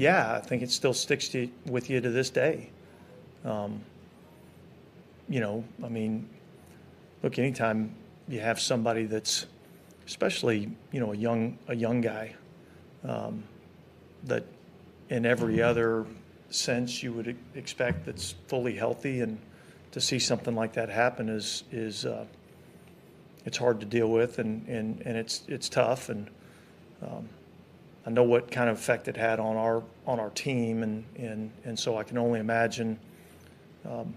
Yeah, I think it still sticks to, with you to this day. Um, you know, I mean, look, anytime you have somebody that's, especially you know, a young a young guy, um, that in every other sense you would expect that's fully healthy, and to see something like that happen is is uh, it's hard to deal with, and and and it's it's tough, and um, I know what kind of effect it had on our on our team, and and and so I can only imagine um,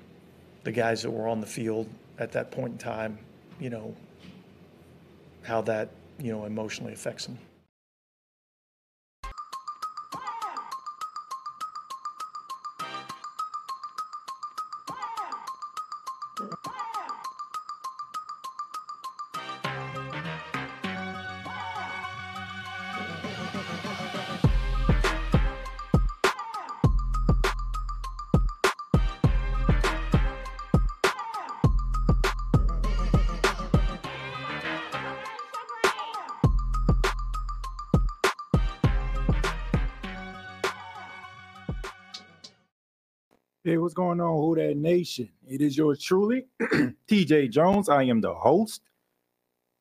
the guys that were on the field at that point in time. You know how that you know emotionally affects them. On, Nation? It is yours truly, TJ Jones. I am the host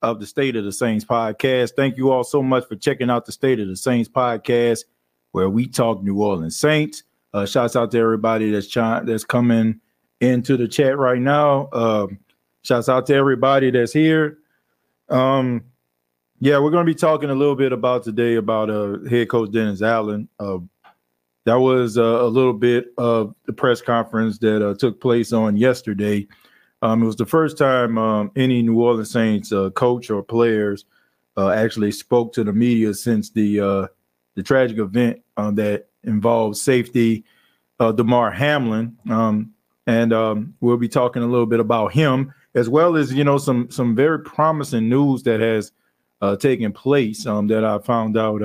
of the State of the Saints podcast. Thank you all so much for checking out the State of the Saints podcast, where we talk New Orleans Saints. Uh, shouts out to everybody that's trying that's coming into the chat right now. Um, shouts out to everybody that's here. Um, yeah, we're going to be talking a little bit about today about uh, head coach Dennis Allen. Uh, that was uh, a little bit of the press conference that uh, took place on yesterday. Um, it was the first time um, any New Orleans Saints uh, coach or players uh, actually spoke to the media since the uh, the tragic event uh, that involved safety Damar Hamlin, um, and um, we'll be talking a little bit about him as well as you know some some very promising news that has taken place um, that I found out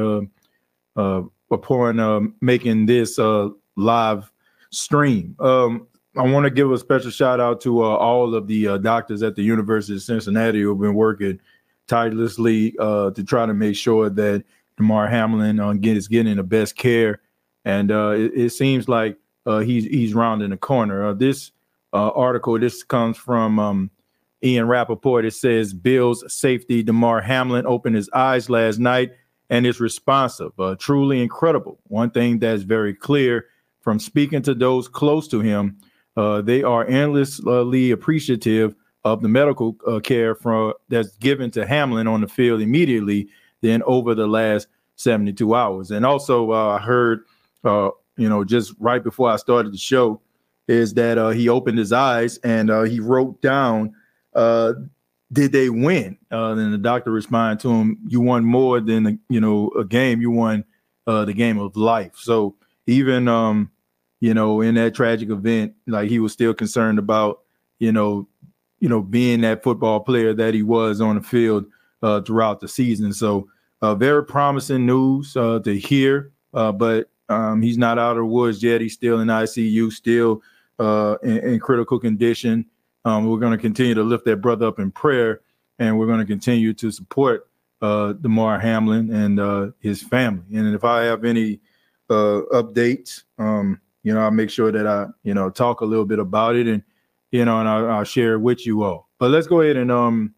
upon uh, making this uh, live stream. Um, I want to give a special shout out to uh, all of the uh, doctors at the University of Cincinnati who have been working tirelessly uh, to try to make sure that Damar Hamlin uh, get, is getting the best care. And it, it, seems like he's he's rounding the corner. this article, this comes from um, Ian Rapoport. It says Bills safety Damar Hamlin opened his eyes last night and is responsive. Uh, truly incredible. One thing that's very clear from speaking to those close to him, uh, they are endlessly appreciative of the medical uh, care from that's given to Hamlin on the field immediately, then over the last 72 hours. And also, uh, I heard, uh, you know, just right before I started the show, is that he opened his eyes and he wrote down did they win? Uh, then the doctor responded to him, "You won more than a, you know a game. You won uh, the game of life." So even um, you know in that tragic event, like he was still concerned about you know you know being that football player that he was on the field uh, throughout the season. So uh, very promising news uh, to hear. Uh, but um, he's not out of the woods yet. He's still in ICU, still uh, in, in critical condition. Um, we're going to continue to lift that brother up in prayer, and we're going to continue to support uh, Damar Hamlin and uh, his family. And if I have any uh, updates, um, you know, I'll make sure that I, you know, talk a little bit about it, and you know, and I'll, I'll share it with you all. But let's go ahead and um,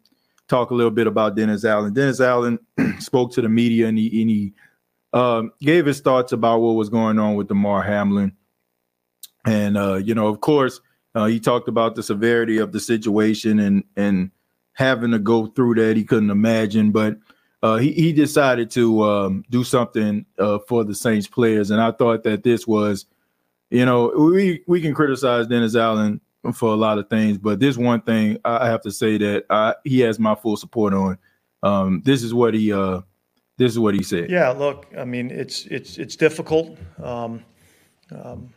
talk a little bit about Dennis Allen. Dennis Allen spoke to the media, and he, and he um, gave his thoughts about what was going on with Damar Hamlin. And uh, you know, of course, uh, he talked about the severity of the situation and and having to go through that he couldn't imagine, but uh, he he decided to um, do something uh, for the Saints players, and I thought that this was, you know, we we can criticize Dennis Allen for a lot of things, but this one thing I have to say that I, he has my full support on. Um, this is what he uh, this is what he said. Yeah, look, I mean, it's it's it's difficult. Um, um,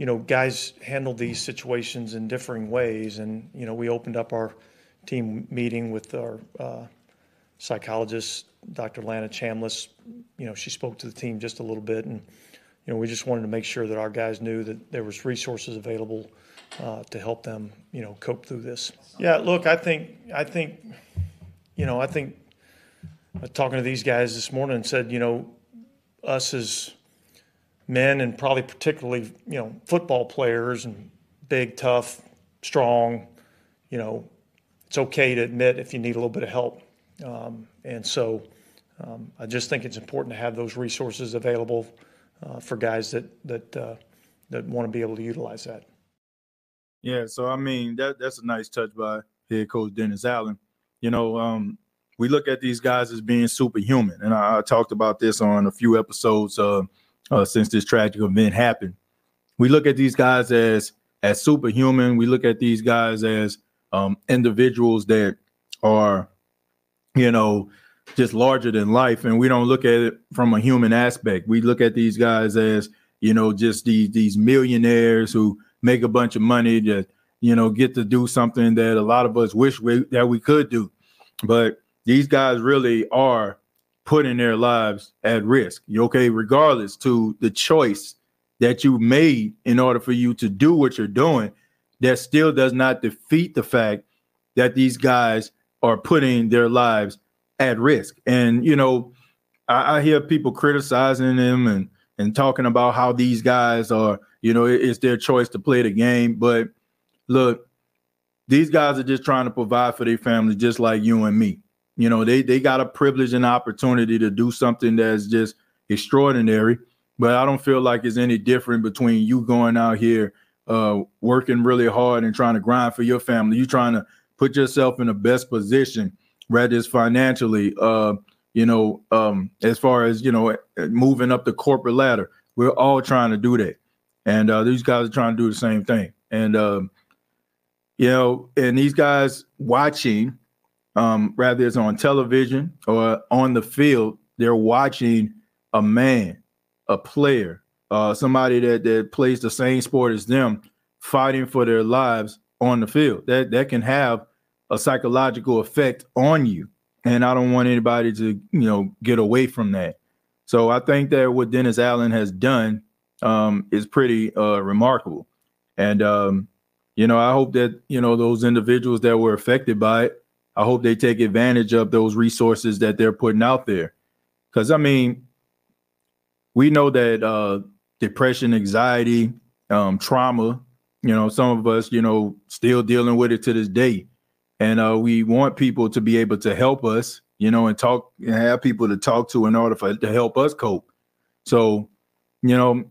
you know, guys handled these situations in differing ways. And, you know, we opened up our team meeting with our uh, psychologist, Dr. Lana Chambliss. You know, she spoke to the team just a little bit, and you know, we just wanted to make sure that our guys knew that there was resources available uh, to help them, you know, cope through this. Yeah, look, I think, I think, you know, I think uh, talking to these guys this morning said, you know, us as men and probably particularly, you know, football players and big, tough, strong, you know, it's okay to admit if you need a little bit of help. Um, and so um, I just think it's important to have those resources available uh, for guys that that uh, that want to be able to utilize that. Yeah, so I mean that that's a nice touch by head coach Dennis Allen. You know, um, we look at these guys as being superhuman, and I, I talked about this on a few episodes uh, uh, since this tragic event happened. We look at these guys as as superhuman. We look at these guys as um, individuals that are, you know, just larger than life, and we don't look at it from a human aspect. We look at these guys as, you know, just these these millionaires who make a bunch of money that you know, get to do something that a lot of us wish we, that we could do. But these guys really are putting their lives at risk. Okay, regardless to the choice that you made in order for you to do what you're doing, that still does not defeat the fact that these guys are putting their lives at risk. And you know, I, I hear people criticizing them and and talking about how these guys are, you know, it, it's their choice to play the game. But look, these guys are just trying to provide for their family, just like you and me. You know, they they got a privilege and opportunity to do something that's just extraordinary. But I don't feel like it's any different between you going out here uh, working really hard and trying to grind for your family. You trying to put yourself in the best position, whether it's financially, uh, you know, um, as far as you know, moving up the corporate ladder. We're all trying to do that, and uh, these guys are trying to do the same thing. And um, you know, and these guys watching um, rather it's on television or on the field, they're watching a man, a player, uh, somebody that that plays the same sport as them, fighting for their lives on the field. That that can have a psychological effect on you, and I don't want anybody to you know get away from that. So I think that what Dennis Allen has done um, is pretty uh, remarkable, and um, you know I hope that you know those individuals that were affected by it I hope they take advantage of those resources that they're putting out there. Because I mean, we know that uh, depression, anxiety, um, trauma, you know, some of us, you know, still dealing with it to this day. And uh, we want people to be able to help us, you know, and talk and have people to talk to in order for to help us cope. So, you know,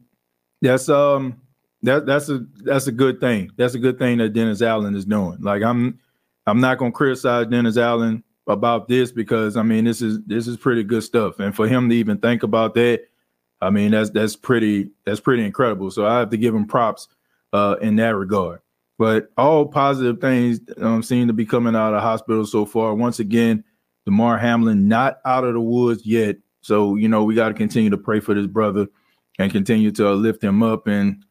that's um that that's a that's a good thing. That's a good thing that Dennis Allen is doing. Like I'm I'm not to criticize Dennis Allen about this because I mean this is this is pretty good stuff, and for him to even think about that, I mean that's that's pretty that's pretty incredible. So I have to give him props uh, in that regard. But all positive things um, seem to be coming out of hospital so far. Once again, Damar Hamlin not out of the woods yet. So you know we got to continue to pray for this brother and continue to lift him up, and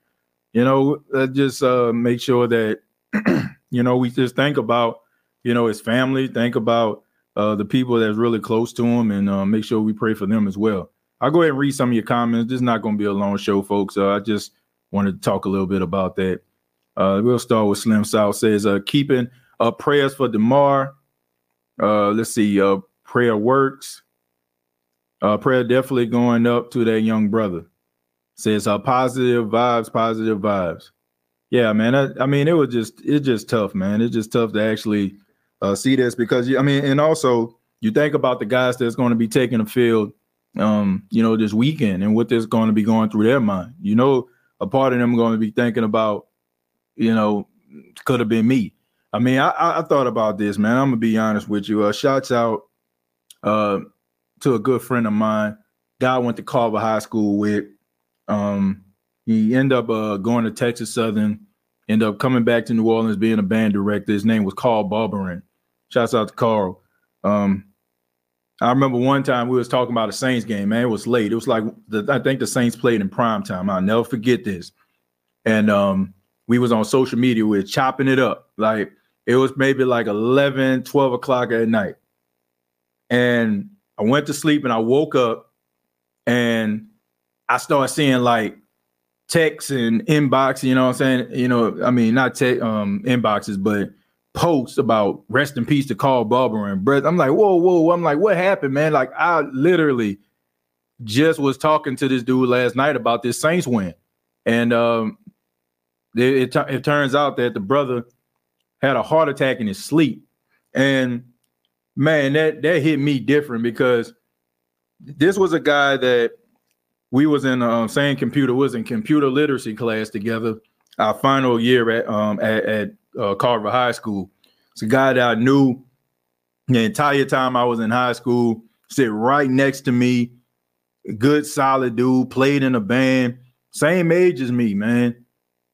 you know uh, just uh, make sure that you know we just think about you know, his family. Think about uh, the people that's really close to him, and uh, make sure we pray for them as well. I'll go ahead and read some of your comments. This is not going to be a long show, folks. Uh, I just wanted to talk a little bit about that. Uh, we'll start with Slim South says, uh, keeping uh, prayers for Damar. Uh, let's see, prayer works. Prayer definitely going up to that young brother. Says positive vibes, positive vibes. Yeah, man. I, I mean, it was just it's just tough, man. It's just tough to actually uh, see this because I mean, and also you think about the guys that's going to be taking the field, um, you know, this weekend and what is going to be going through their mind. You know, a part of them going to be thinking about, you know, could have been me. I mean, I, I thought about this, man. I'm gonna be honest with you. Uh, shouts out uh, to a good friend of mine. Guy went to Carver High School with. Um, he ended up uh, going to Texas Southern, ended up coming back to New Orleans, being a band director. His name was Carl Barberin. Shouts out to Carl. Um, I remember one time we was talking about a Saints game. Man, it was late. It was like the, I think the Saints played in prime time. I'll never forget this. And um, we was on social media. We are chopping it up. Like it was maybe like 11, 12 o'clock at night. And I went to sleep and I woke up and I started seeing like texts and inbox, you know what I'm saying? You know, I mean, not tech um inboxes, but posts about rest in peace to Carl Barber and Brett. I'm like, whoa, whoa. I'm like, what happened, man? Like, I literally just was talking to this dude last night about this Saints win. And um it, it, it turns out that the brother had a heart attack in his sleep. And man, that that hit me different because this was a guy that we was in um, same computer was in computer literacy class together our final year at um at, at uh, Carver High School. It's a guy that I knew the entire time I was in high school. Sit right next to me, good solid dude. Played in a band, same age as me, man.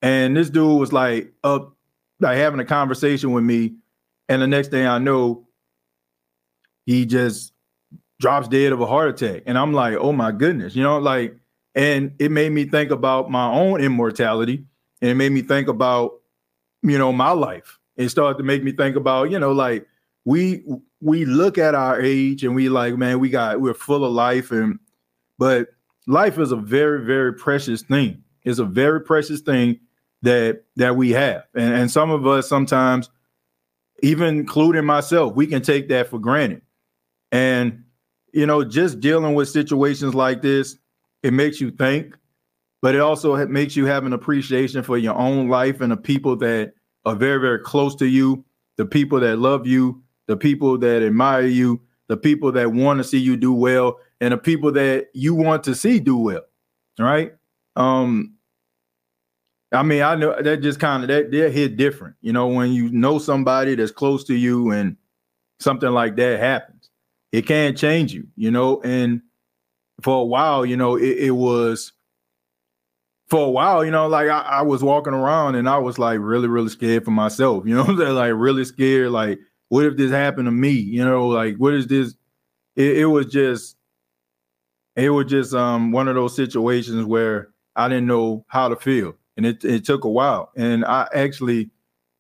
And this dude was like up, like having a conversation with me. And the next thing I know, he just drops dead of a heart attack. And I'm like, oh my goodness, you know, like, and it made me think about my own immortality. And it made me think about, you know, my life. It started to make me think about, you know, like we we look at our age and we like, man, we got we're full of life and but life is a very, very precious thing. It's a very precious thing that that we have. And, and some of us sometimes, even including myself, we can take that for granted. And you know, just dealing with situations like this, it makes you think, but it also makes you have an appreciation for your own life and the people that are very, very close to you, the people that love you, the people that admire you, the people that want to see you do well, and the people that you want to see do well. Right? Um, I mean, I know that just kind of that hit different, you know, when you know somebody that's close to you and something like that happens. It can change you, you know, and for a while, you know, it, it was for a while, you know, like I, I, was walking around and I was like really, really scared for myself, you know, I'm saying? like really scared, like, what if this happened to me? You know, like what is this? It, it was just it was just um one of those situations where I didn't know how to feel and it, it took a while. And I actually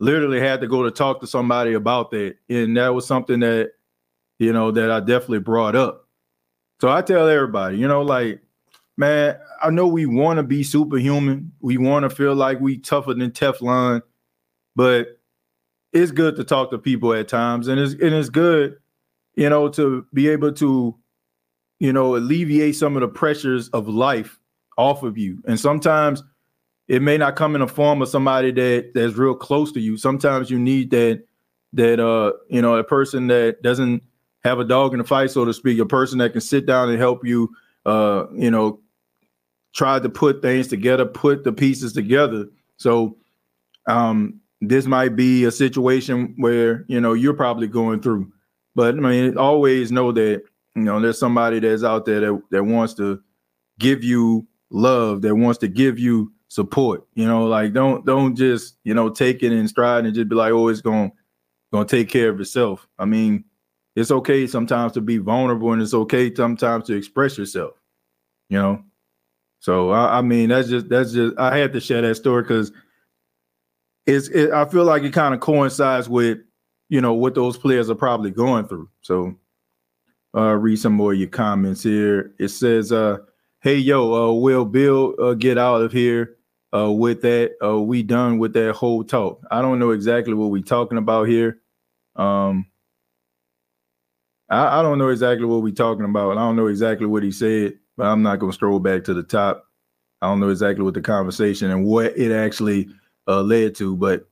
literally had to go to talk to somebody about that. And that was something that, you know, that I definitely brought up. So I tell everybody, you know, like, man, I know we want to be superhuman. We want to feel like we tougher than Teflon, but it's good to talk to people at times. And it's and it's good, you know, to be able to, you know, alleviate some of the pressures of life off of you. And sometimes it may not come in the form of somebody that that's real close to you. Sometimes you need that that uh you know a person that doesn't have a dog in the fight, so to speak, a person that can sit down and help you uh you know try to put things together, put the pieces together. So um this might be a situation where you know you're probably going through. But I mean always know that you know there's somebody that's out there that, that wants to give you love, that wants to give you support. You know, like don't don't just you know take it in stride and just be like, oh, it's gonna to take care of itself. I mean, it's okay sometimes to be vulnerable, and it's okay sometimes to express yourself. You know, so I, I mean that's just that's just I had to share that story because it's it, I feel like it kind of coincides with you know what those players are probably going through. So uh read some more of your comments here. It says uh hey yo uh will bill uh, get out of here uh, with that. Uh, we done with that whole talk. I don't know exactly what we talking about here. Um, I, I don't know exactly what we talking about. I don't know exactly what he said, but I'm not gonna stroll back to the top. I don't know exactly what the conversation and what it actually uh, led to. But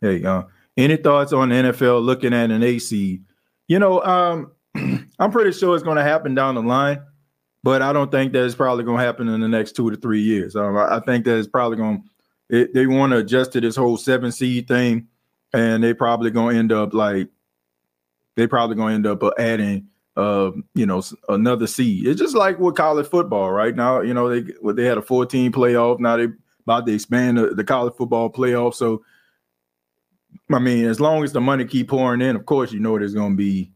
hey, uh, any thoughts on the NFL looking at an AC? You know, um, I'm pretty sure it's going to happen down the line but I don't think that it's probably going to happen in the next two to three years. Um, I, think that it's probably going. to They want to adjust to this whole seven seed thing, and they probably going to end up like they probably going to end up uh, adding, uh, you know, another seed. It's just like with college football right now. You know, they they had a 14 playoff. Now they about to expand the, the college football playoff. So, I mean, as long as the money keep pouring in, of course, you know there's going to be,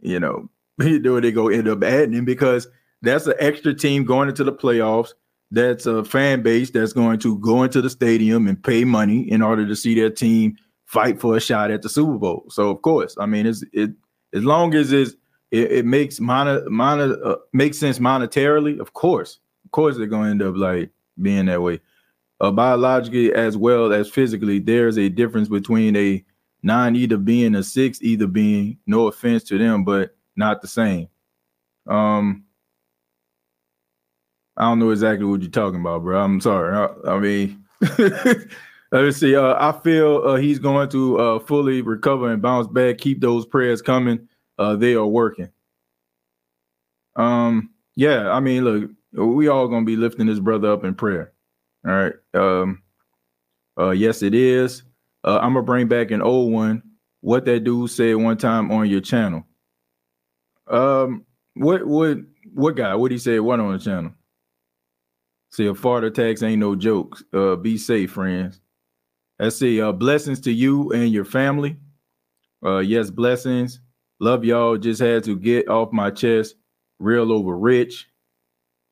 you know, know they go end up adding because that's an extra team going into the playoffs. That's a fan base that's going to go into the stadium and pay money in order to see their team fight for a shot at the Super Bowl. So of course, I mean, it's it as long as it's, it, it makes mono, mono, uh, makes sense monetarily. Of course, of course, they're going to end up like being that way. Uh, biologically as well as physically, there's a difference between a nine either being a six, either being no offense to them, but not the same. Um, I don't know exactly what you're talking about, bro. I'm sorry. I, I mean, let's see. Uh, I feel uh, he's going to uh, fully recover and bounce back. Keep those prayers coming. Uh, they are working. Um, yeah. I mean, look, we all gonna be lifting this brother up in prayer. All right. Um, uh, yes, it is. Uh, I'm gonna bring back an old one. What that dude said one time on your channel. Um, what what what guy? What he said? What on the channel? See, a fart attacks ain't no jokes. Uh, be safe, friends. Let's see. Uh, blessings to you and your family. Uh, yes, blessings. Love y'all. Just had to get off my chest. Real over rich.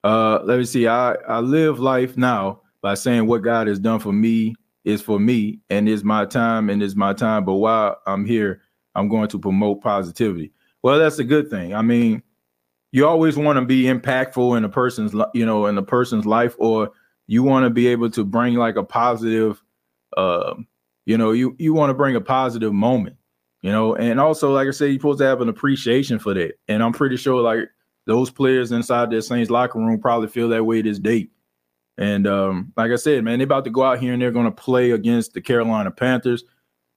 Uh, let me see. I I live life now by saying what God has done for me is for me and is my time and is my time. But while I'm here, I'm going to promote positivity. Well, that's a good thing. I mean, you always want to be impactful in a person's you know in a person's life or you want to be able to bring like a positive uh you know you you want to bring a positive moment you know and also like i said you're supposed to have an appreciation for that and i'm pretty sure like those players inside the saints locker room probably feel that way this day. and um like i said man they're about to go out here and they're going to play against the carolina panthers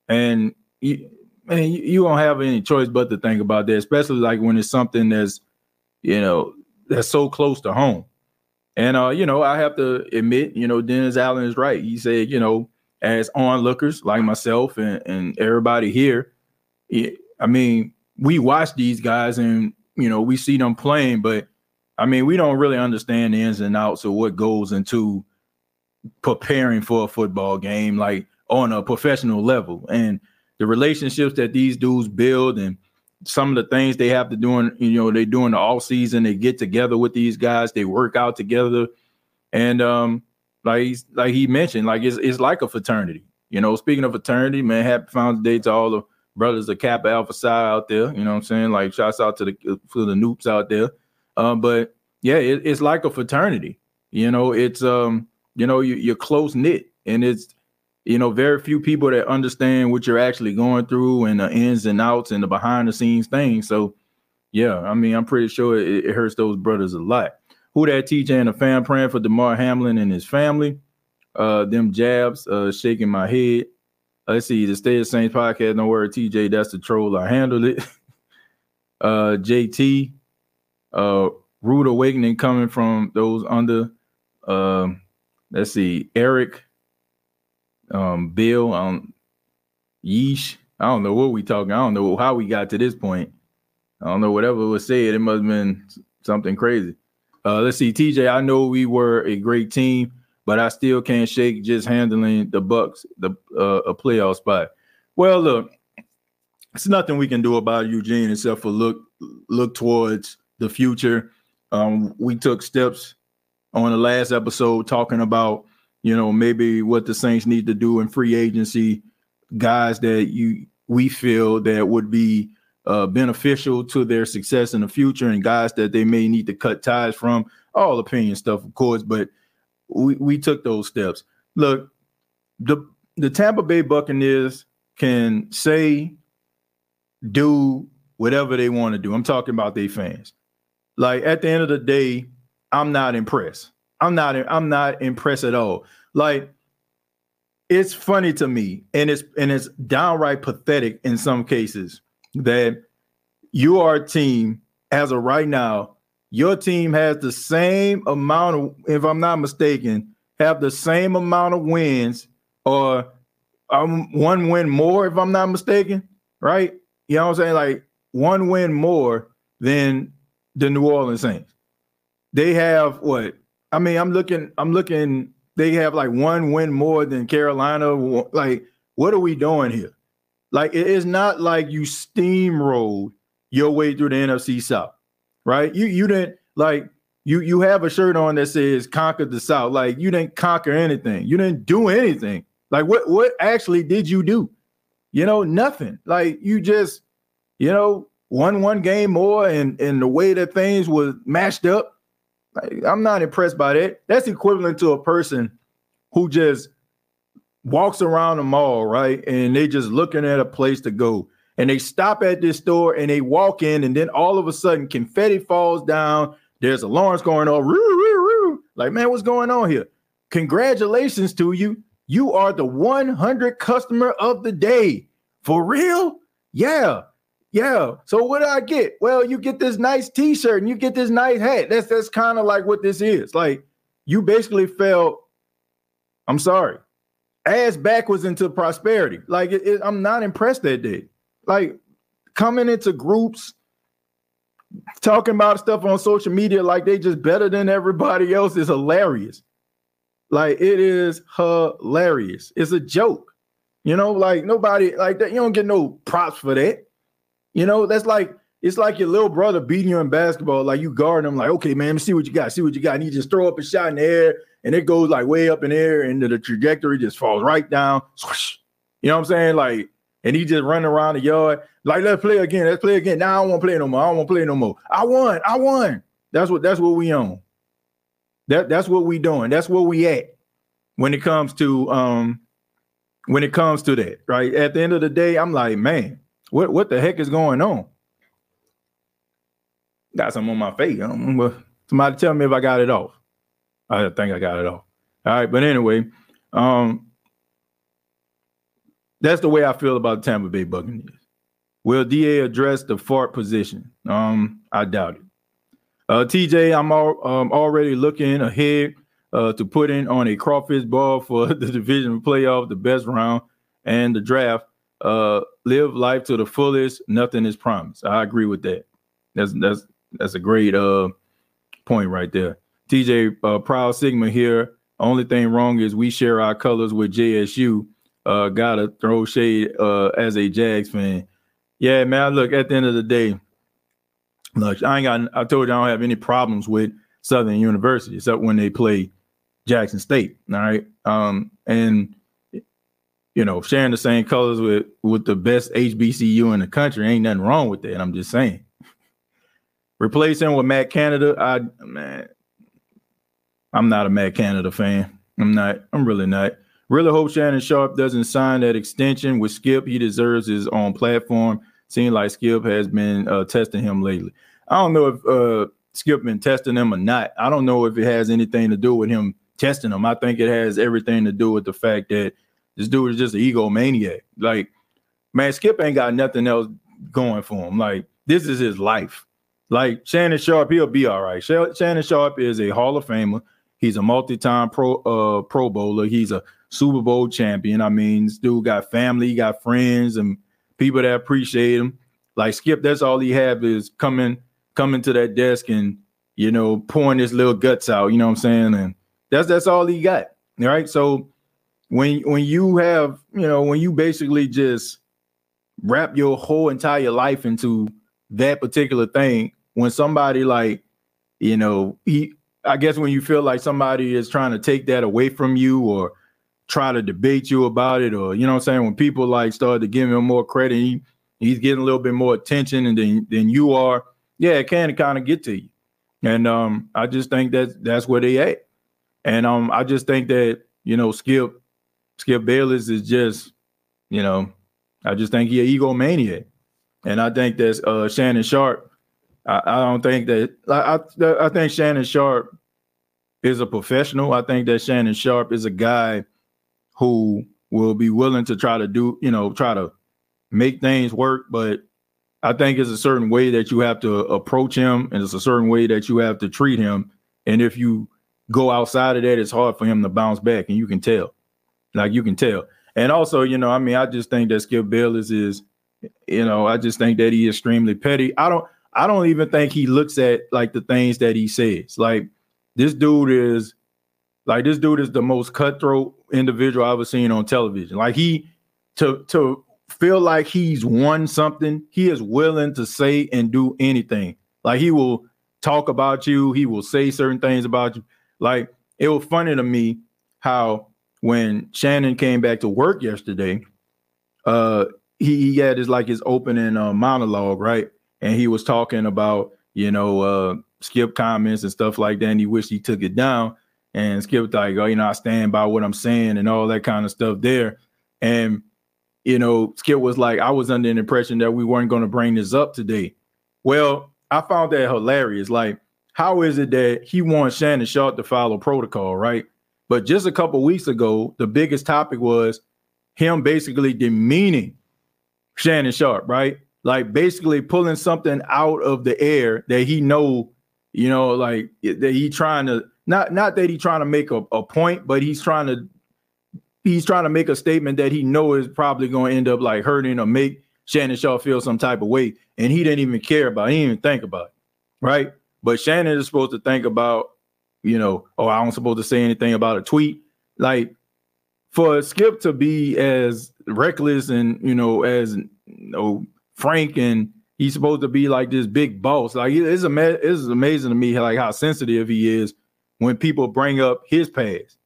and you, man you, you don't have any choice but to think about that especially like when it's something that's you know, that's so close to home. And uh, you know, I have to admit, you know, Dennis Allen is right. He said, you know, as onlookers like myself and, and everybody here, I mean, we watch these guys and you know we see them playing, but I mean, we don't really understand the ins and outs of what goes into preparing for a football game, like on a professional level, and the relationships that these dudes build and some of the things they have to do in, you know, they do in the off season, they get together with these guys, they work out together. And um, like like he mentioned, like it's it's like a fraternity. You know, speaking of fraternity, man, happy Founders Day to all the brothers of Kappa Alpha Psi out there. You know what I'm saying? Like shouts out to the to the Nupes out there. Um, but yeah, it, it's like a fraternity. You know, it's um, you know, you, you're close knit, and it's you know, very few people that understand what you're actually going through and the ins and outs and the behind the scenes things. So, yeah, I mean, I'm pretty sure it, it hurts those brothers a lot. Who that TJ and a fan praying for Damar Hamlin and his family. Uh, them jabs, uh, shaking my head. Let's see, the State of Saints podcast. No worry, TJ, that's the troll. I handled it. uh, JT, uh, rude awakening coming from those under. Uh, let's see, Eric um, Bill, um, Yeesh. I don't know what we talking. I don't know how we got to this point. I don't know whatever was said. It must have been something crazy. Uh, let's see, TJ. I know we were a great team, but I still can't shake just handling the Bucks, the uh, a playoff spot. Well, look, it's nothing we can do about Eugene except for look look towards the future. Um, we took steps on the last episode talking about you know, maybe what the Saints need to do in free agency, guys that you we feel that would be uh, beneficial to their success in the future, and guys that they may need to cut ties from. All opinion stuff, of course, but we we took those steps. Look, the the Tampa Bay Buccaneers can say, do whatever they want to do. I'm talking about their fans. Like at the end of the day, I'm not impressed. I'm not I'm not impressed at all. Like it's funny to me and it's and it's downright pathetic in some cases that you are a team as of right now your team has the same amount of if i'm not mistaken have the same amount of wins or um, one win more if i'm not mistaken right? You know what i'm saying? Like one win more than the new orleans saints. They have what? I mean, I'm looking, I'm looking, they have like one win more than Carolina. Like, what are we doing here? Like, it is not like you steamrolled your way through the NFC South, right? You you didn't like you you have a shirt on that says conquer the South. Like you didn't conquer anything. You didn't do anything. Like what what actually did you do? You know, nothing. Like you just, you know, won one game more and and the way that things was mashed up. Like, I'm not impressed by that. That's equivalent to a person who just walks around the mall, right? And they just looking at a place to go. And they stop at this store and they walk in, and then all of a sudden confetti falls down. There's alarms going off. Like, man, what's going on here? Congratulations to you. You are the 100 customer of the day. For real? Yeah. Yeah. So what do I get? Well, you get this nice t-shirt and you get this nice hat. That's that's kind of like what this is. Like you basically felt I'm sorry. Ass backwards into prosperity. Like it, it, I'm not impressed that day. Like coming into groups talking about stuff on social media like they just better than everybody else is hilarious. Like it is hilarious. It's a joke. You know, like nobody like that. You don't get no props for that. You know, that's like it's like your little brother beating you in basketball. Like you guard him, like, okay, man, let me see what you got, see what you got. And you just throw up a shot in the air, and it goes like way up in the air, and the trajectory just falls right down. Swoosh. You know what I'm saying? Like, and he just running around the yard, like, let's play again, let's play again. Now I don't want to play no more. I don't want play no more. I won, I won. That's what that's what we own. That that's what we doing. That's where we at when it comes to um when it comes to that, right? At the end of the day, I'm like, man, what what the heck is going on? Got some on my face. Somebody tell me if I got it off. I think I got it off. All right, but anyway, um, that's the way I feel about the Tampa Bay Buccaneers. Will Da address the fart position? Um, I doubt it. Uh, TJ, I'm all, um, already looking ahead uh, to put in on a crawfish ball for the division playoff, the best round, and the draft. Uh, live life to the fullest. Nothing is promised. I agree with that. That's that's that's a great uh point right there. TJ, uh, proud Sigma here. Only thing wrong is we share our colors with JSU. Uh, gotta throw shade uh as a Jags fan. Yeah, man. Look, at the end of the day, look, I ain't got. I told you I don't have any problems with Southern University except when they play Jackson State. All right. Um, and you know, sharing the same colors with with the best HBCU in the country ain't nothing wrong with that. I'm just saying. Replacing with Matt Canada, I man, I'm not a Matt Canada fan. I'm not. I'm really not. Really hope Shannon Sharpe doesn't sign that extension with Skip. He deserves his own platform. Seems like Skip has been uh, testing him lately. I don't know if uh, Skip been testing him or not. I don't know if it has anything to do with him testing him. I think it has everything to do with the fact that this dude is just an egomaniac. Like, man, Skip ain't got nothing else going for him. Like, this is his life. Like Shannon Sharpe, he'll be all right. Shannon Sharpe is a Hall of Famer. He's a multi-time pro uh, Pro Bowler. He's a Super Bowl champion. I mean, this dude got family, got friends, and people that appreciate him. Like Skip, that's all he have is coming coming to that desk and you know pouring his little guts out. You know what I'm saying? And that's that's all he got. All right. So when when you have, you know, when you basically just wrap your whole entire life into that particular thing, when somebody like, you know, he I guess when you feel like somebody is trying to take that away from you or try to debate you about it, or you know I'm saying, when people like start to give him more credit, he, he's getting a little bit more attention and than than you are, yeah, it can kind of get to you. And um, I just think that that's where they at. And um, I just think that you know Skip Skip Bayless is just you know I just think he an egomaniac, and I think that uh, Shannon Sharpe I, I, don't think that I, I I think Shannon Sharpe is a professional. I think that Shannon Sharpe is a guy who will be willing to try to do you know try to make things work, but I think it's a certain way that you have to approach him, and it's a certain way that you have to treat him. And if you go outside of that, it's hard for him to bounce back, and you can tell. Like you can tell. And also, you know, I mean, I just think that Skip Bayless is, you know, I just think that he is extremely petty. I don't I don't even think he looks at like the things that he says. Like this dude is like this dude is the most cutthroat individual I've ever seen on television. Like he to to feel like he's won something, he is willing to say and do anything. Like he will talk about you, he will say certain things about you. Like it was funny to me how when Shannon came back to work yesterday, uh, he, he had his like his opening uh, monologue, right? And he was talking about you know uh, Skip comments and stuff like that. And he wished he took it down. And Skip like, oh, you know, I stand by what I'm saying and all that kind of stuff there. And you know, Skip was like, I was under the impression that we weren't going to bring this up today. Well, I found that hilarious. Like, how is it that he wants Shannon Sharpe to follow protocol, right? But just a couple weeks ago, the biggest topic was him basically demeaning Shannon Sharpe, right? Like basically pulling something out of the air that he know, you know, like that he trying to not not that he trying to make a, a point, but he's trying to he's trying to make a statement that he know is probably going to end up like hurting or make Shannon Sharpe feel some type of way, and he didn't even care about. It. He didn't even think about it, right? But Shannon is supposed to think about, you know, oh, I don't supposed to say anything about a tweet. Like for Skip to be as reckless and you know as you know frank and he's supposed to be like this big boss. Like it's ama- it's amazing to me like how sensitive he is when people bring up his past,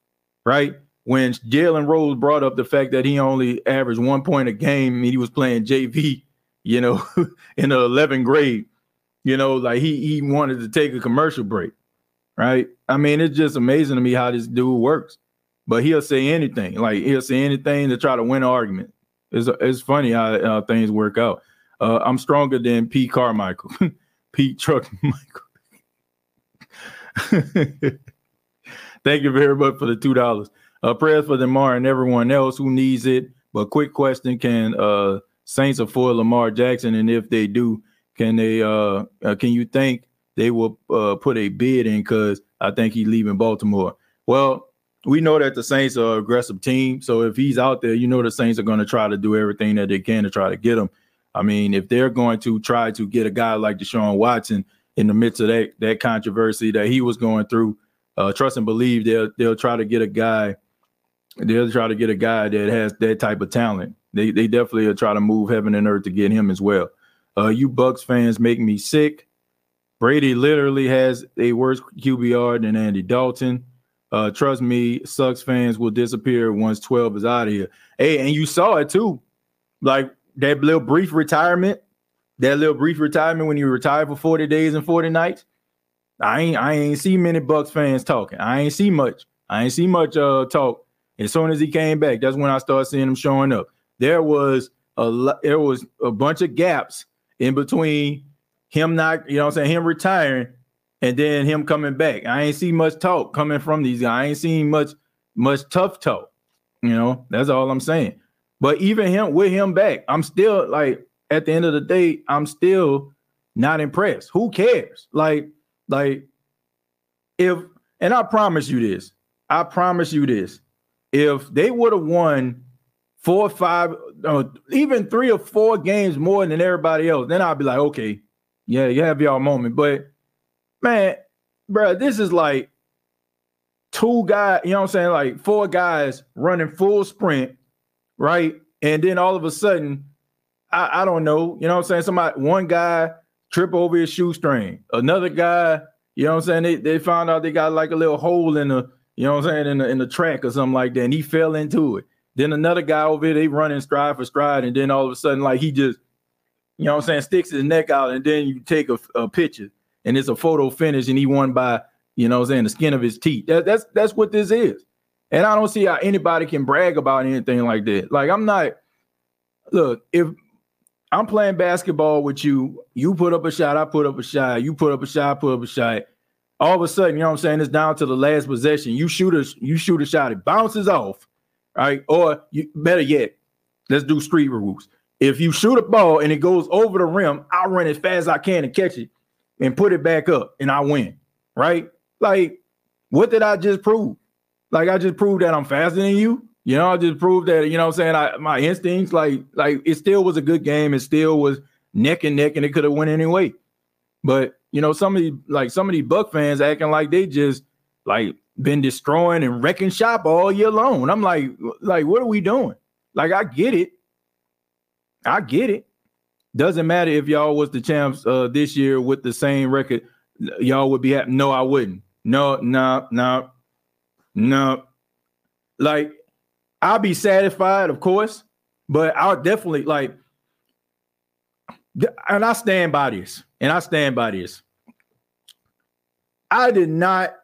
right? When Jalen Rose brought up the fact that he only averaged one point a game, and he was playing JV, you know, in the 11th grade, you know, like he he wanted to take a commercial break, right? I mean, it's just amazing to me how this dude works. But he'll say anything, like he'll say anything to try to win an argument. It's it's funny how things work out. Uh, I'm stronger than Pete Carmichael, Pete Truck Michael. Thank you very much for the two dollars. Uh, prayers for Lamar and everyone else who needs it. But quick question: Can uh, Saints afford Lamar Jackson? And if they do, can they? Uh, uh can you think they will uh, put a bid in? Because I think he's leaving Baltimore. Well, we know that the Saints are aggressive team. So if he's out there, you know the Saints are going to try to do everything that they can to try to get him. I mean, if they're going to try to get a guy like Deshaun Watson in the midst of that that controversy that he was going through, uh, trust and believe they'll they'll try to get a guy. They'll try to get a guy that has that type of talent. They they definitely will try to move heaven and earth to get him as well. Uh, you Bucks fans make me sick. Brady literally has a worse QBR than Andy Dalton. Uh, trust me, Sucks fans will disappear once 12 is out of here. Hey, and you saw it too. Like that little brief retirement, that little brief retirement when you retired for 40 days and 40 nights. I ain't I ain't see many Bucks fans talking. I ain't see much. I ain't see much uh talk. As soon as he came back, that's when I started seeing him showing up. There was a there was a bunch of gaps in between him not, you know I'm saying, him retiring and then him coming back. I ain't see much talk coming from these guys. I ain't seen much much tough talk. You know, that's all I'm saying. But even him with him back, I'm still like at the end of the day, I'm still not impressed. Who cares? Like, like if and I promise you this, I promise you this. If they would have won four or five, uh, even three or four games more than everybody else, then I'd be like, okay, yeah, you have your moment. But man, bro, this is like two guys, you know what I'm saying? Like four guys running full sprint, right? And then all of a sudden, I, I don't know, you know what I'm saying? Somebody, one guy trip over his shoestring, another guy, you know what I'm saying? They, they found out they got like a little hole in the, you know what I'm saying, in the, in the track or something like that, and he fell into it. Then another guy over there, they running stride for stride, and then all of a sudden, like he just, you know what I'm saying, sticks his neck out, and then you take a, a picture and it's a photo finish and he won by, you know what I'm saying, the skin of his teeth. That, that's that's what this is. And I don't see how anybody can brag about anything like that. Like I'm not look, if I'm playing basketball with you, you put up a shot, I put up a shot, you put up a shot, I put up a shot. All of a sudden, you know what I'm saying? It's down to the last possession. You shoot a you shoot a shot, it bounces off, right? Or you better yet, let's do street rules. If you shoot a ball and it goes over the rim, I'll run as fast as I can and catch it and put it back up and I win, right? Like, what did I just prove? Like, I just proved that I'm faster than you. You know, I just proved that, you know I'm saying? I my instincts, like, like it still was a good game. It still was neck and neck, and it could have went anyway. But you know, some of these like some of these Buck fans acting like they just like been destroying and wrecking shop all year long. I'm like, like, what are we doing? Like, I get it. I get it. Doesn't matter if y'all was the champs uh, this year with the same record, y'all would be happy. No, I wouldn't. No, no, no, no. Like I'll be satisfied, of course, but I'll definitely like and I stand by this, and I stand by this. I did not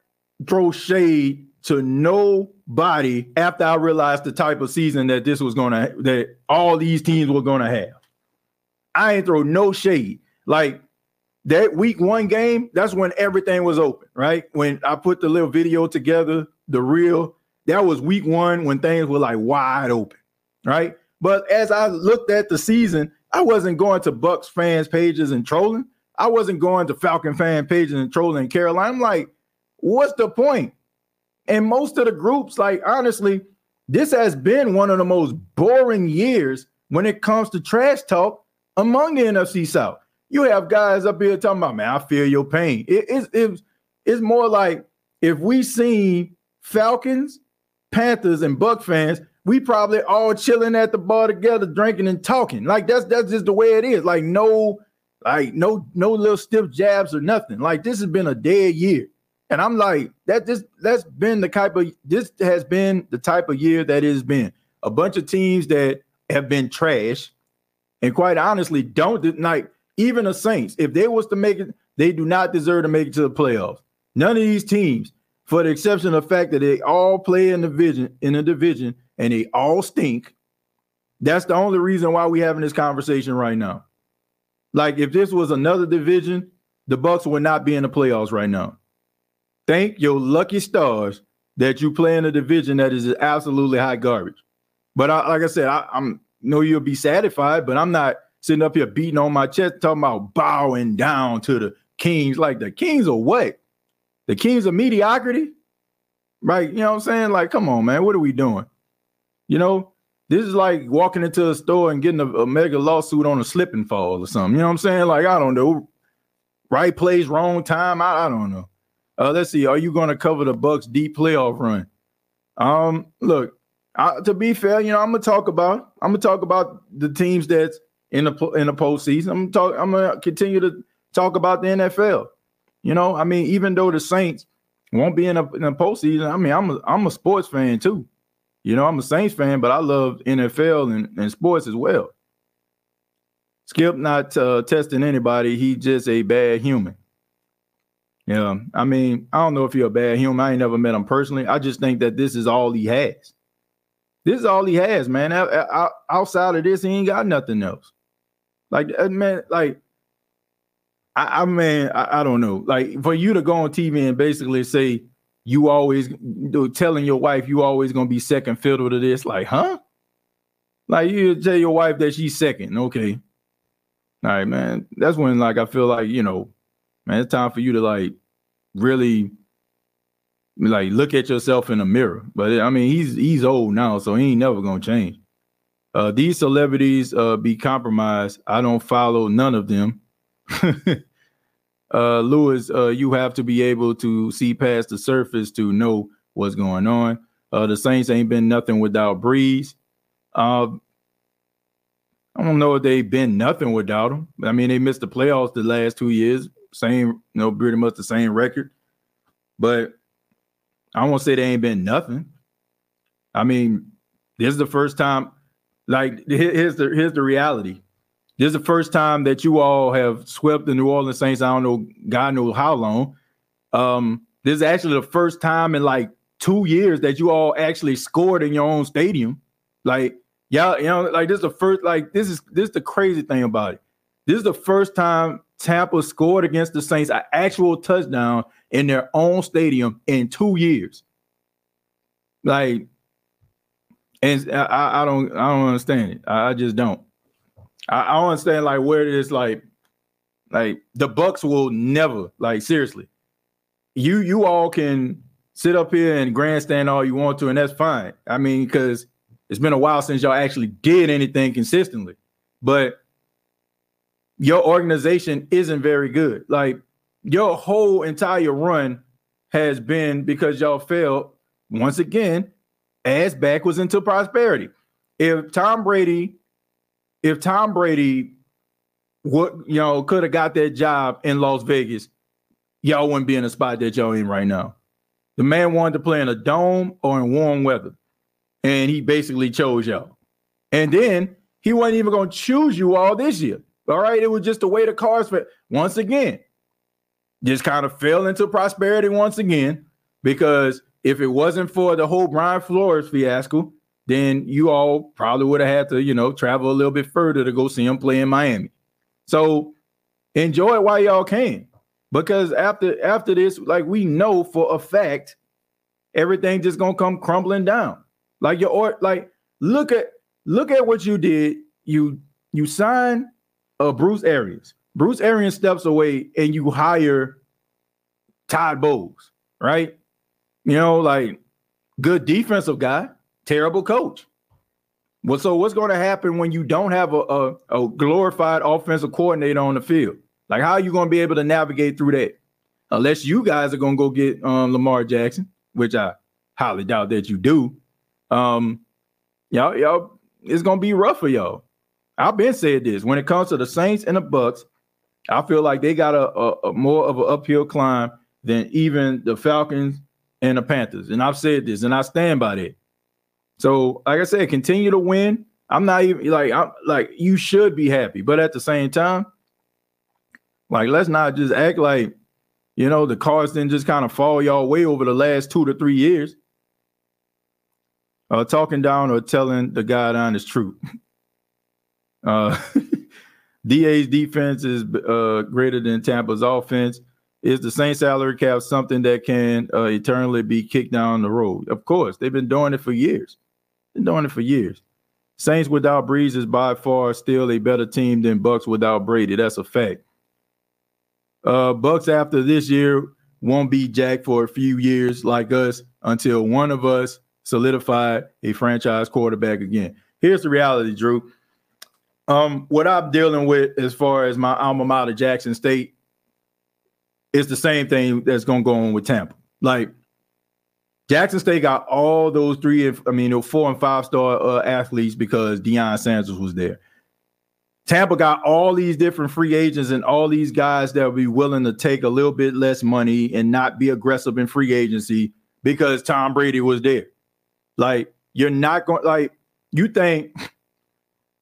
throw shade to nobody after I realized the type of season that this was gonna that all these teams were gonna have. I ain't throw no shade. Like that week one game, that's when everything was open, right? When I put the little video together, the real, that was week one when things were like wide open, right? But as I looked at the season, I wasn't going to Bucks fans pages and trolling. I wasn't going to Falcon fan pages and trolling Carolina. I'm like, what's the point? And most of the groups, like honestly, this has been one of the most boring years when it comes to trash talk among the NFC South. You have guys up here talking about, man, I feel your pain. It, it's, it's, it's more like if we seen Falcons, Panthers, and Buck fans we probably all chilling at the bar together, drinking and talking. Like that's that's just the way it is. Like no, like no, no little stiff jabs or nothing. Like this has been a dead year. And I'm like, that this that's been the type of this has been the type of year that it has been. A bunch of teams that have been trash, and quite honestly, don't like even the Saints. If they was to make it, they do not deserve to make it to the playoffs. None of these teams, for the exception of the fact that they all play in the division in a division and they all stink. That's the only reason why we're having this conversation right now. Like if this was another division, the Bucks would not be in the playoffs right now. Thank your lucky stars that you play in a division that is absolutely hot garbage. But I, like I said, I, I'm know you'll be satisfied, but I'm not sitting up here beating on my chest talking about bowing down to the Kings. Like the Kings are what? The Kings of mediocrity? Right? You know what I'm saying? Like, come on, man. What are we doing? You know, this is like walking into a store and getting a, a, mega lawsuit on a slip and fall or something. You know what I'm saying? Like, I don't know. Right place, wrong time. I, I don't know. Uh, let's see. Are you going to cover the Bucks deep playoff run? Um, look, I, to be fair, you know, I'm gonna talk about I'm gonna talk about the teams that's in the in the postseason. I'm gonna talk. I'm gonna continue to talk about the NFL. You know, I mean, even though the Saints won't be in a, in a postseason, I mean, I'm a I'm a sports fan too. You know, I'm a Saints fan, but I love NFL and, and sports as well. Skip not uh, testing anybody. He just a bad human. Yeah, I mean, I don't know if you're a bad human. I ain't never met him personally. I just think that this is all he has. This is all he has, man. Outside of this, he ain't got nothing else. Like, uh, man, like, I, I mean, I, I don't know. Like, for you to go on TV and basically say you always telling your wife you always gonna be second fiddle to this, like, huh? Like you tell your wife that she's second, okay. All right, man. That's when like I feel like, you know, man, it's time for you to like really like look at yourself in the mirror. But I mean, he's he's old now, so he ain't never gonna change. Uh, these celebrities uh, be compromised. I don't follow none of them. uh, Lewis, uh, you have to be able to see past the surface to know what's going on. Uh, the Saints ain't been nothing without Brees. Uh, I don't know if they've been nothing without him. I mean, they missed the playoffs the last two years. Same, you know, pretty much the same record. But I won't say they ain't been nothing. I mean, this is the first time. Like, here's the here's the reality. This is the first time that you all have swept the New Orleans Saints. I don't know, God knows how long. Um, this is actually the first time in like two years that you all actually scored in your own stadium. Like, y'all, you know, like this is the first, like, this is this is the crazy thing about it. This is the first time Tampa scored against the Saints an actual touchdown in their own stadium in two years. Like, and I, I don't I don't understand it. I, I just don't. I, I don't understand like where it is like like the Bucks will never like seriously. You you all can sit up here and grandstand all you want to, and that's fine. I mean, because it's been a while since y'all actually did anything consistently, but your organization isn't very good. Like your whole entire run has been because y'all failed once again as backwards into prosperity. If Tom Brady if Tom Brady what you know could have got that job in Las Vegas, y'all wouldn't be in the spot that y'all in right now. The man wanted to play in a dome or in warm weather, and he basically chose y'all. And then he wasn't even going to choose you all this year. All right, it was just the way the cards fit. Once again, just kind of fell into prosperity once again because if it wasn't for the whole Brian Flores fiasco, then you all probably would have had to, you know, travel a little bit further to go see him play in Miami. So enjoy it while y'all can. Because after after this, like we know for a fact, everything just gonna come crumbling down. Like your or like look at look at what you did. You you sign uh Bruce Arians. Bruce Arians steps away and you hire Todd Bowles, right? You know, like good defensive guy, terrible coach. Well, so what's going to happen when you don't have a, a, a glorified offensive coordinator on the field? Like, how are you going to be able to navigate through that? Unless you guys are going to go get um, Lamar Jackson, which I highly doubt that you do. Um, y'all, y'all, it's going to be rough for y'all. I've been saying this when it comes to the Saints and the Bucks. I feel like they got a, a, a more of an uphill climb than even the Falcons and the Panthers. And I've said this, and I stand by that. So, like I said, continue to win. I'm not even like I'm like you should be happy, but at the same time, like let's not just act like you know the cards didn't just kind of fall y'all way over the last two to three years. Uh, talking down or telling the down is true. Uh, DA's defense is uh, greater than Tampa's offense. Is the same salary cap something that can uh, eternally be kicked down the road? Of course, they've been doing it for years. Been doing it for years. Saints without Brees is by far still a better team than Bucks without Brady. That's a fact. Uh, Bucks after this year won't be Jack for a few years like us until one of us solidify a franchise quarterback again. Here's the reality, Drew. Um, what I'm dealing with as far as my alma mater, Jackson State, is the same thing that's going to go on with Tampa. Like Jackson State got all those three, I mean, four and five star uh, athletes because Deion Sanders was there. Tampa got all these different free agents and all these guys that will be willing to take a little bit less money and not be aggressive in free agency because Tom Brady was there. Like, you're not going, like, you think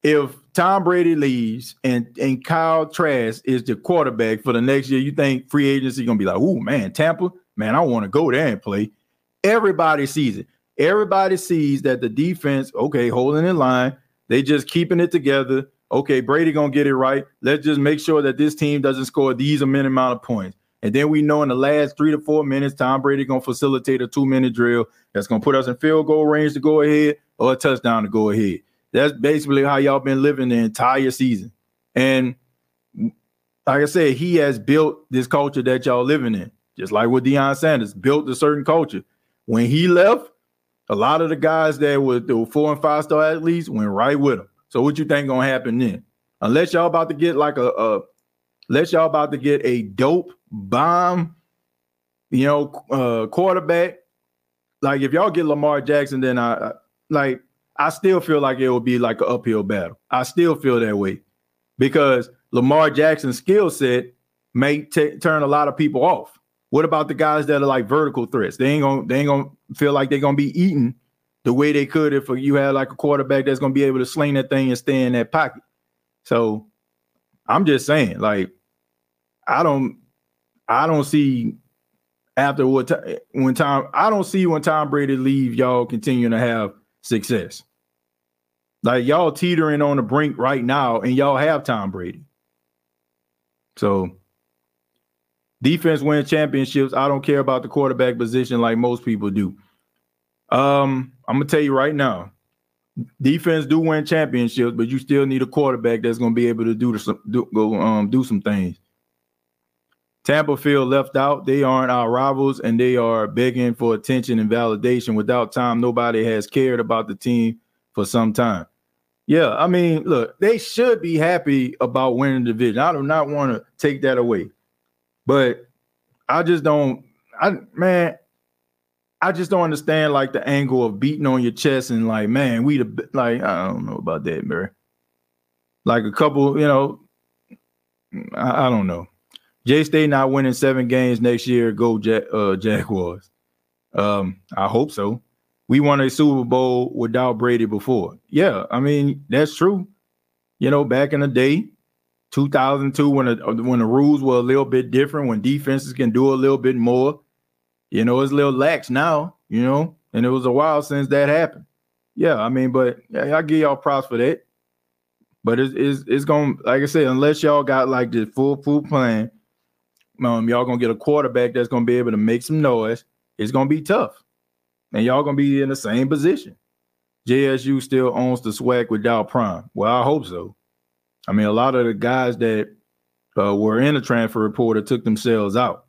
if Tom Brady leaves and and Kyle Trask is the quarterback for the next year, you think free agency gonna be like, oh man, Tampa, man, I want to go there and play. Everybody sees it. Everybody sees that the defense, okay, holding in line, they just keeping it together. Okay, Brady gonna get it right. Let's just make sure that this team doesn't score these a amount amount of points. And then we know in the last three to four minutes, Tom Brady gonna facilitate a two minute drill that's gonna put us in field goal range to go ahead or a touchdown to go ahead. That's basically how y'all been living the entire season. And like I said, he has built this culture that y'all living in, just like with Deion Sanders, built a certain culture. When he left, a lot of the guys that were, four and five star athletes went right with him. So what you think gonna happen then? Unless y'all about to get like a, a unless y'all about to get a dope bomb, you know, uh, quarterback. Like if y'all get Lamar Jackson, then I like I still feel like it will be like an uphill battle. I still feel that way because Lamar Jackson's skill set may t- turn a lot of people off. What about the guys that are like vertical threats? They ain't gonna they ain't gonna feel like they're gonna be eaten the way they could if you had like a quarterback that's gonna be able to sling that thing and stay in that pocket. So I'm just saying, like, I don't I don't see after what when Tom I don't see when Tom Brady leave y'all continuing to have success. Like y'all teetering on the brink right now, and y'all have Tom Brady. So defense win championships. I don't care about the quarterback position like most people do. Um, I'm gonna tell you right now, defense do win championships, but you still need a quarterback that's gonna be able to do some go um do some things. Tampa feel left out. They aren't our rivals, and they are begging for attention and validation. Without time, nobody has cared about the team for some time. Yeah, I mean, look, they should be happy about winning the division. I do not want to take that away, but I just don't. I man, I just don't understand like the angle of beating on your chest and like, man, we the like. I don't know about that, Mary. Like a couple, you know, I, I don't know. J State not winning seven games next year. Go Jag- uh, Jaguars. Um, I hope so we won a Super Bowl without Brady before. Yeah, I mean, that's true. You know, back in the day, 2002 when the, when the rules were a little bit different, when defenses can do a little bit more. You know, it's a little lax now, you know, and it was a while since that happened. Yeah, I mean, but yeah, I give y'all props for that. But it's it's, it's gonna like I said, unless y'all got like the full full plan, um, y'all gonna get a quarterback that's gonna be able to make some noise. It's gonna be tough, and y'all gonna be in the same position. JSU still owns the swag without prime. Well, I hope so. I mean, a lot of the guys that uh, were in the transfer portal took themselves out.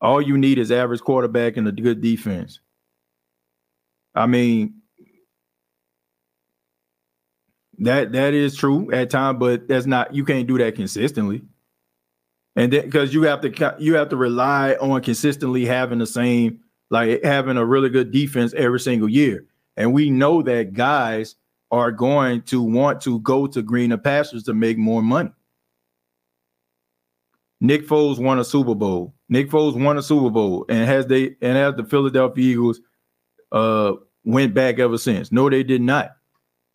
All you need is average quarterback and a good defense. I mean, that that is true at times, but that's not you can't do that consistently. And because you have to you have to rely on consistently having the same like having a really good defense every single year. And we know that guys are going to want to go to greener pastures to make more money. Nick Foles won a Super Bowl. Nick Foles won a Super Bowl and has they and has the Philadelphia Eagles uh went back ever since. No, they did not.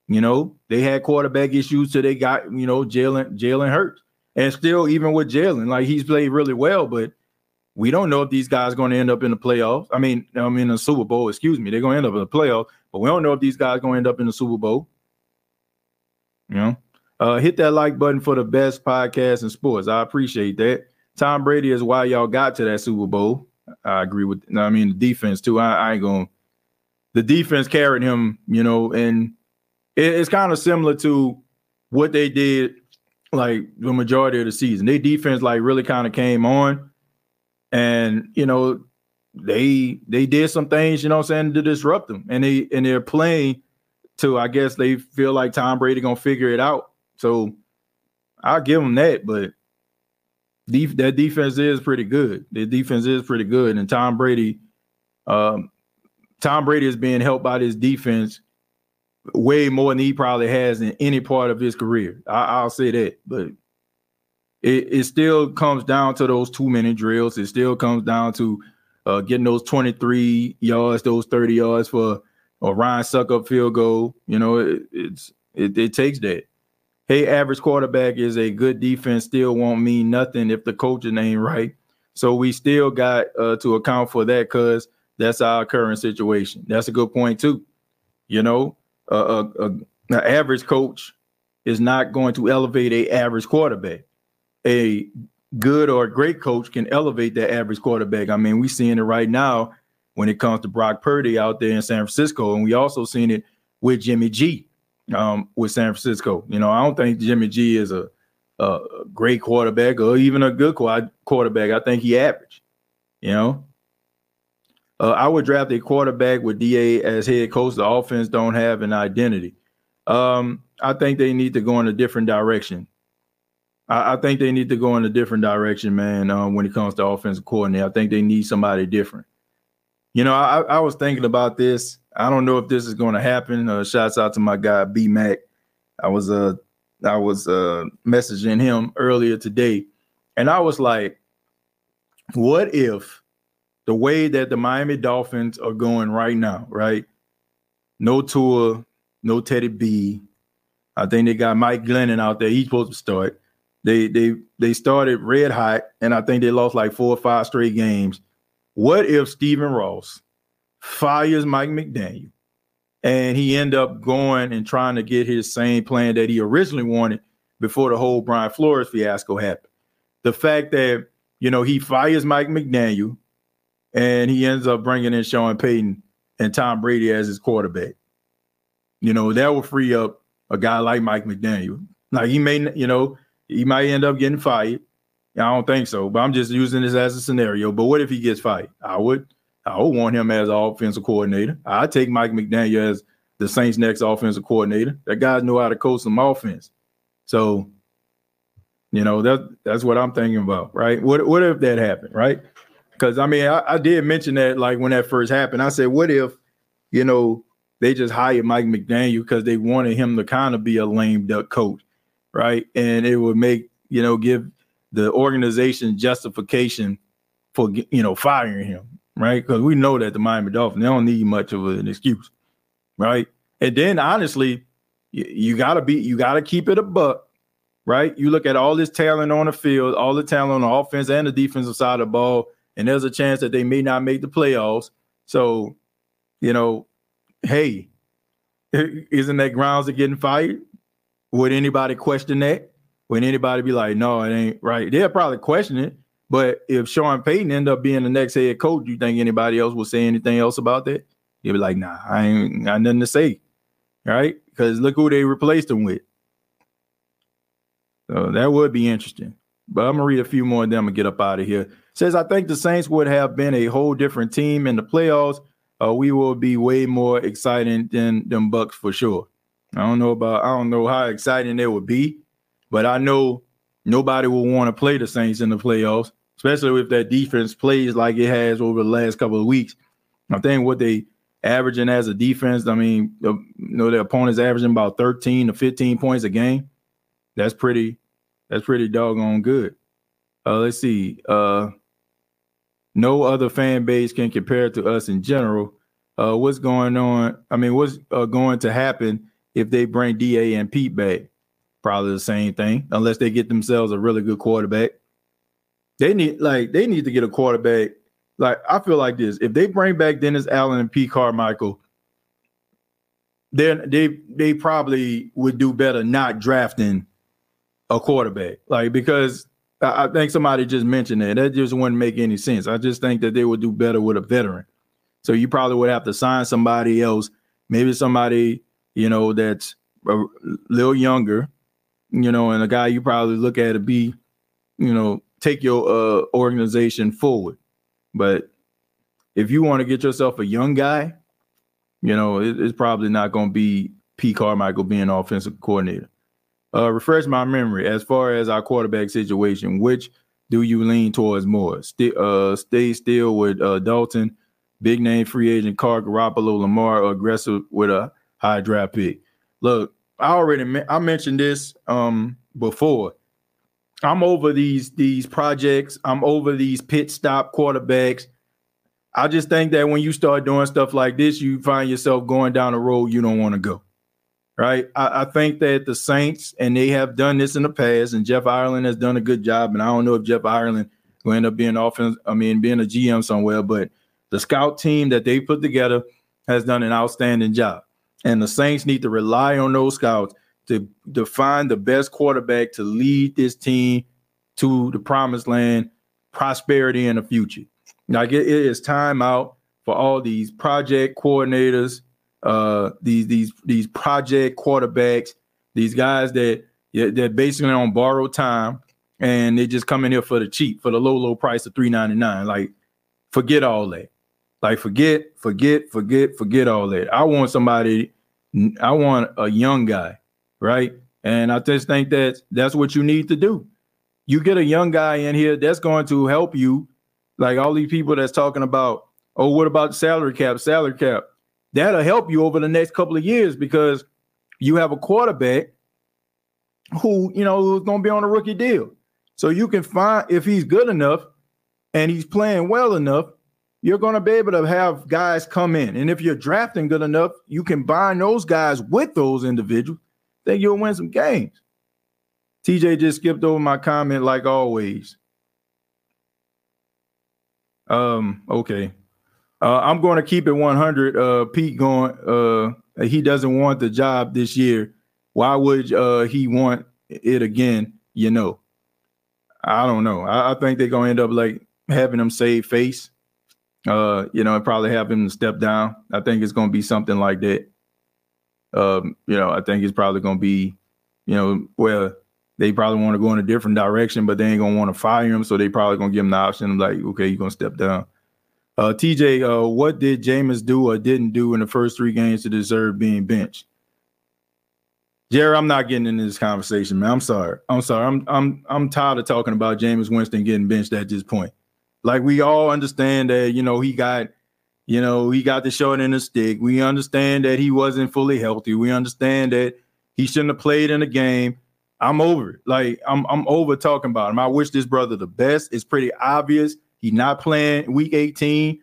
You know, they had quarterback issues till they got, you know, Jalen Jalen Hurts. And still, even with Jalen, like he's played really well, but we don't know if these guys are going to end up in the playoffs. I mean, I mean, the Super Bowl. Excuse me, they're going to end up in the playoffs, but we don't know if these guys to end up in the Super Bowl. You know, uh, hit that like button for the best podcast in sports. I appreciate that. Tom Brady is why y'all got to that Super Bowl. I agree with. I mean, the defense too. I, I ain't going. The defense carried him, you know, and it, it's kind of similar to what they did like the majority of the season. Their defense like really kind of came on, and you know they they did some things, you know, I'm saying to disrupt them, and they and they're playing to I guess they feel like Tom Brady gonna figure it out. So I'll give them that, but def- that defense is pretty good. The defense is pretty good, and Tom Brady, um, Tom Brady is being helped by this defense way more than he probably has in any part of his career. I, will say that, but it, it still comes down to those two minute drills. It still comes down to uh, getting those 23 yards, those 30 yards for a Ryan Succop field goal. You know, it, it's it, it takes that. Hey, average quarterback is a good defense. Still won't mean nothing if the coaching ain't right. So we still got uh, to account for that because that's our current situation. That's a good point too. You know, a, a, a average coach is not going to elevate a average quarterback. A good or a great coach can elevate that average quarterback. I mean, we're seeing it right now when it comes to Brock Purdy out there in San Francisco, and we also seen it with Jimmy G um, with San Francisco. You know, I don't think Jimmy G is a, a great quarterback or even a good quarterback. I think he average. You know, uh, I would draft a quarterback with Da as head coach. The offense don't have an identity. Um, I think they need to go in a different direction. I, I think they need to go in a different direction, man. Um, when it comes to offensive coordinator, I think they need somebody different. You know, I, I was thinking about this. I don't know if this is going to happen. Uh, shouts out to my guy B Mac. I was uh I was uh messaging him earlier today, and I was like, what if the way that the Miami Dolphins are going right now, right? No Tua, no Teddy B. I think they got Mike Glennon out there. He's supposed to start. They they they started red hot, and I think they lost like four or five straight games. What if Stephen Ross fires Mike McDaniel and he end up going and trying to get his same plan that he originally wanted before the whole Brian Flores fiasco happened? The fact that you know he fires Mike McDaniel, and he ends up bringing in Sean Payton and Tom Brady as his quarterback. You know, that will free up a guy like Mike McDaniel. Like he may, you know, he might end up getting fired. I don't think so, but I'm just using this as a scenario. But what if he gets fired? I would, I would want him as offensive coordinator. I'd take Mike McDaniel as the Saints' next offensive coordinator. That guy know how to coach some offense. So, you know, that that's what I'm thinking about, right? What what if that happened, right? Because I mean, I, I, did mention that like when that first happened. I said, what if, you know, they just hired Mike McDaniel because they wanted him to kind of be a lame duck coach, right? And it would make, you know, give the organization justification for you know firing him, right? Because we know that the Miami Dolphins they don't need much of an excuse, right? And then honestly, you, you gotta be you gotta keep it a buck. right? You look at all this talent on the field, all the talent on the offense and the defensive side of the ball, and there's a chance that they may not make the playoffs. So, you know, hey, isn't that grounds of getting fired? Would anybody question that? Would anybody be like, no, it ain't right? They'll probably question it. But if Sean Payton end up being the next head coach, you think anybody else will say anything else about that? You'll be like, nah, I ain't got nothing to say. Right? Because look who they replaced him with. So that would be interesting. But I'm gonna read a few more of them I'm get up out of here. It says I think the Saints would have been a whole different team in the playoffs. Uh, we will be way more exciting than them Bucks for sure. I don't know about I don't know how exciting it would be, but I know nobody will want to play the Saints in the playoffs, especially if that defense plays like it has over the last couple of weeks. I think what they averaging as a defense, I mean, you know, their opponent's averaging about 13 to 15 points a game. That's pretty, that's pretty doggone good. Uh, let's see. Uh, no other fan base can compare to us in general. Uh, what's going on? I mean, what's uh, going to happen if they bring Da and Pete back? Probably the same thing, unless they get themselves a really good quarterback. They need like they need to get a quarterback. Like I feel like this: if they bring back Dennis Allen and Pete Carmichael, then they they probably would do better not drafting a quarterback. Like because I think somebody just mentioned that. That just wouldn't make any sense. I just think that they would do better with a veteran. So you probably would have to sign somebody else, maybe somebody, you know, that's a little younger, you know, and a guy you probably look at to be, you know, take your uh, organization forward. But if you want to get yourself a young guy, you know, it, it's probably not going to be P. Carmichael being offensive coordinator. Uh, refresh my memory as far as our quarterback situation. Which do you lean towards more? St- uh, stay still with uh, Dalton, big name free agent Carr, Garoppolo, Lamar, aggressive with a high draft pick. Look, I already me- I mentioned this um, before. I'm over these these projects. I'm over these pit stop quarterbacks. I just think that when you start doing stuff like this, you find yourself going down a road you don't want to go right? I, I, think that the Saints, and they have done this in the past, and Jeff Ireland has done a good job. And I don't know if Jeff Ireland will end up being offense, I mean, being a GM somewhere, but the scout team that they put together has done an outstanding job. And the Saints need to rely on those scouts to, to find the best quarterback to lead this team to the promised land, prosperity in the future. Like it, it is time out for all these project coordinators uh, these these these project quarterbacks, these guys that they're basically on borrowed time and they just come in here for the cheap, for the low low price of three ninety nine. Like, forget all that. Like, forget, forget, forget, forget all that. I want somebody. I want a young guy, right? And I just think that that's what you need to do. You get a young guy in here that's going to help you. Like all these people that's talking about, oh, what about salary cap? Salary cap that'll help you over the next couple of years because you have a quarterback who, you know, who's going to be on a rookie deal. So you can find if he's good enough and he's playing well enough, you're going to be able to have guys come in. And if you're drafting good enough, you can bind those guys with those individuals, then you'll win some games. TJ just skipped over my comment like always. Um, okay. Uh, I'm going to keep it 100. Uh, Pete going. Uh, he doesn't want the job this year. Why would uh, he want it again? You know, I don't know. I, I think they're going to end up like having him save face. Uh, you know, and probably have him step down. I think it's going to be something like that. Um, you know, I think it's probably going to be, you know, well, they probably want to go in a different direction, but they ain't gonna want to fire him, so they probably gonna give him the option of like, okay, you're gonna step down. Uh, TJ, uh, what did Jameis do or didn't do in the first three games to deserve being benched? Jerry, I'm not getting into this conversation, man. I'm sorry. I'm sorry. I'm I'm I'm tired of talking about Jameis Winston getting benched at this point. Like we all understand that, you know, he got, you know, he got the short end the stick. We understand that he wasn't fully healthy. We understand that he shouldn't have played in the game. I'm over it. Like I'm I'm over talking about him. I wish this brother the best. It's pretty obvious He's not playing week 18.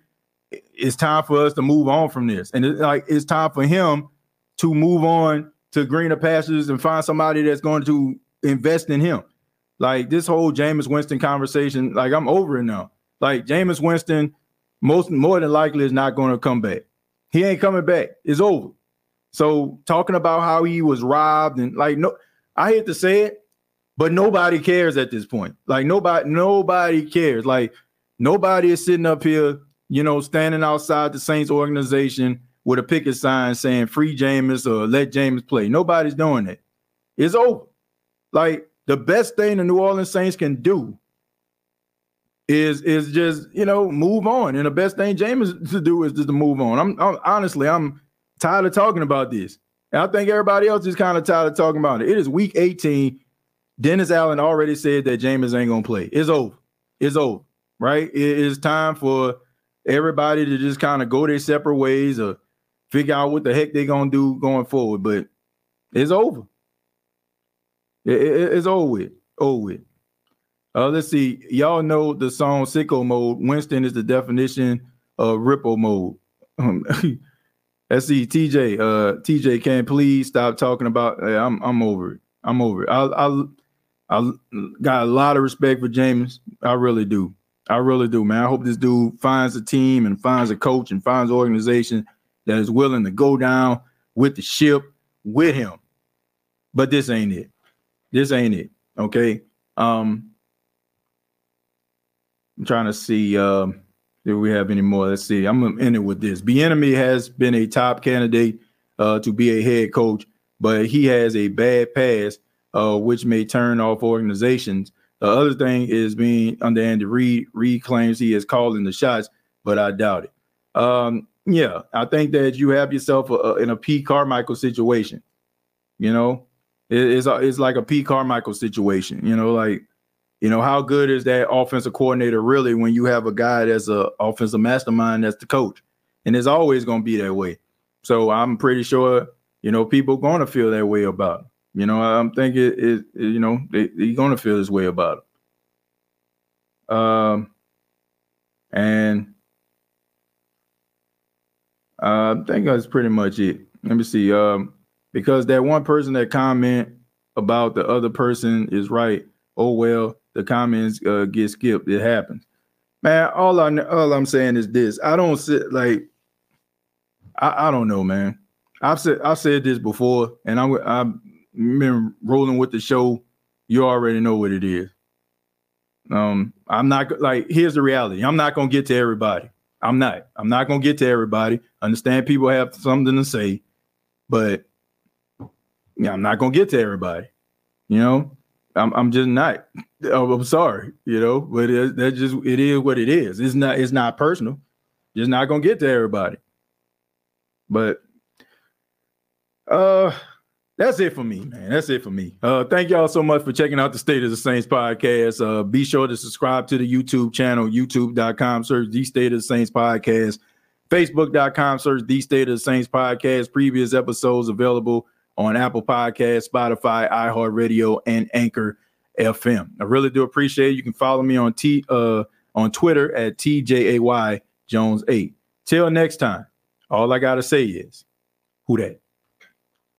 It's time for us to move on from this. And it's like it's time for him to move on to greener pastures and find somebody that's going to invest in him. Like this whole Jameis Winston conversation, like I'm over it now. Like Jameis Winston, most more than likely is not going to come back. He ain't coming back. It's over. So talking about how he was robbed and like no, I hate to say it, but nobody cares at this point. Like nobody, nobody cares. Like nobody is sitting up here, you know, standing outside the Saints organization with a picket sign saying free Jameis or let Jameis play. Nobody's doing it. It's over. Like the best thing the New Orleans Saints can do is is just you know move on, and the best thing Jameis to do is just to move on. I'm, I'm honestly I'm tired of talking about this, and I think everybody else is kind of tired of talking about it. It is Week 18. Dennis Allen already said that Jameis ain't gonna play. It's over. It's over. Right? It is time for everybody to just kind of go their separate ways or figure out what the heck they're gonna do going forward. But it's over. It, it, it's over with. Over with. Uh, let's see. Y'all know the song "Sicko Mode." Winston is the definition of ripple mode. Um, let's see. TJ. Uh, TJ, can please stop talking about? Hey, I'm I'm over it. I'm over it. I I I got a lot of respect for Jameis. I really do. I really do, man. I hope this dude finds a team and finds a coach and finds an organization that is willing to go down with the ship with him. But this ain't it. This ain't it. Okay. Um, I'm trying to see um if we have any more. Let's see. I'm gonna end it with this. Bieniemy has been a top candidate uh, to be a head coach, but he has a bad past, uh, which may turn off organizations. The other thing is being under Andy Reid. Reid claims he is calling the shots, but I doubt it. Um, yeah, I think that you have yourself a, a, in a P. Carmichael situation. You know, it, it's a, it's like a P. Carmichael situation. You know, like you know how good is that offensive coordinator really when you have a guy that's a offensive mastermind that's the coach, and it's always going to be that way. So I'm pretty sure you know people going to feel that way about. Him. You know, I'm thinking it, it you know they, going to feel this way about it. Um, and uh, I think that's pretty much it. Let me see. Um, because that one person that comment about the other person is right. Oh well, the comments uh, get skipped. It happens, man. All I all I'm saying is this. I don't sit like. I, I don't know, man. I've said I've said this before, and I I've been rolling with the show. You already know what it is. Um, I'm not like here's the reality. I'm not gonna get to everybody. I'm not. I'm not gonna get to everybody. Understand people have something to say, but yeah, I'm not gonna get to everybody. You know, I'm I'm just not. I'm sorry, you know, but it, that just it is what it is. It's not it's not personal. Just not gonna get to everybody. But uh that's it for me, man. That's it for me. Uh, thank y'all so much for checking out the State of the Saints podcast. Uh, be sure to subscribe to the YouTube channel, youtube.com, search the State of the Saints podcast, facebook.com, search the State of the Saints podcast. Previous episodes available on Apple Podcast, Spotify, iHeartRadio, and Anchor FM. I really do appreciate it. You can follow me on T uh on Twitter at TJAY Jones 8. Till next time, all I gotta say is who that?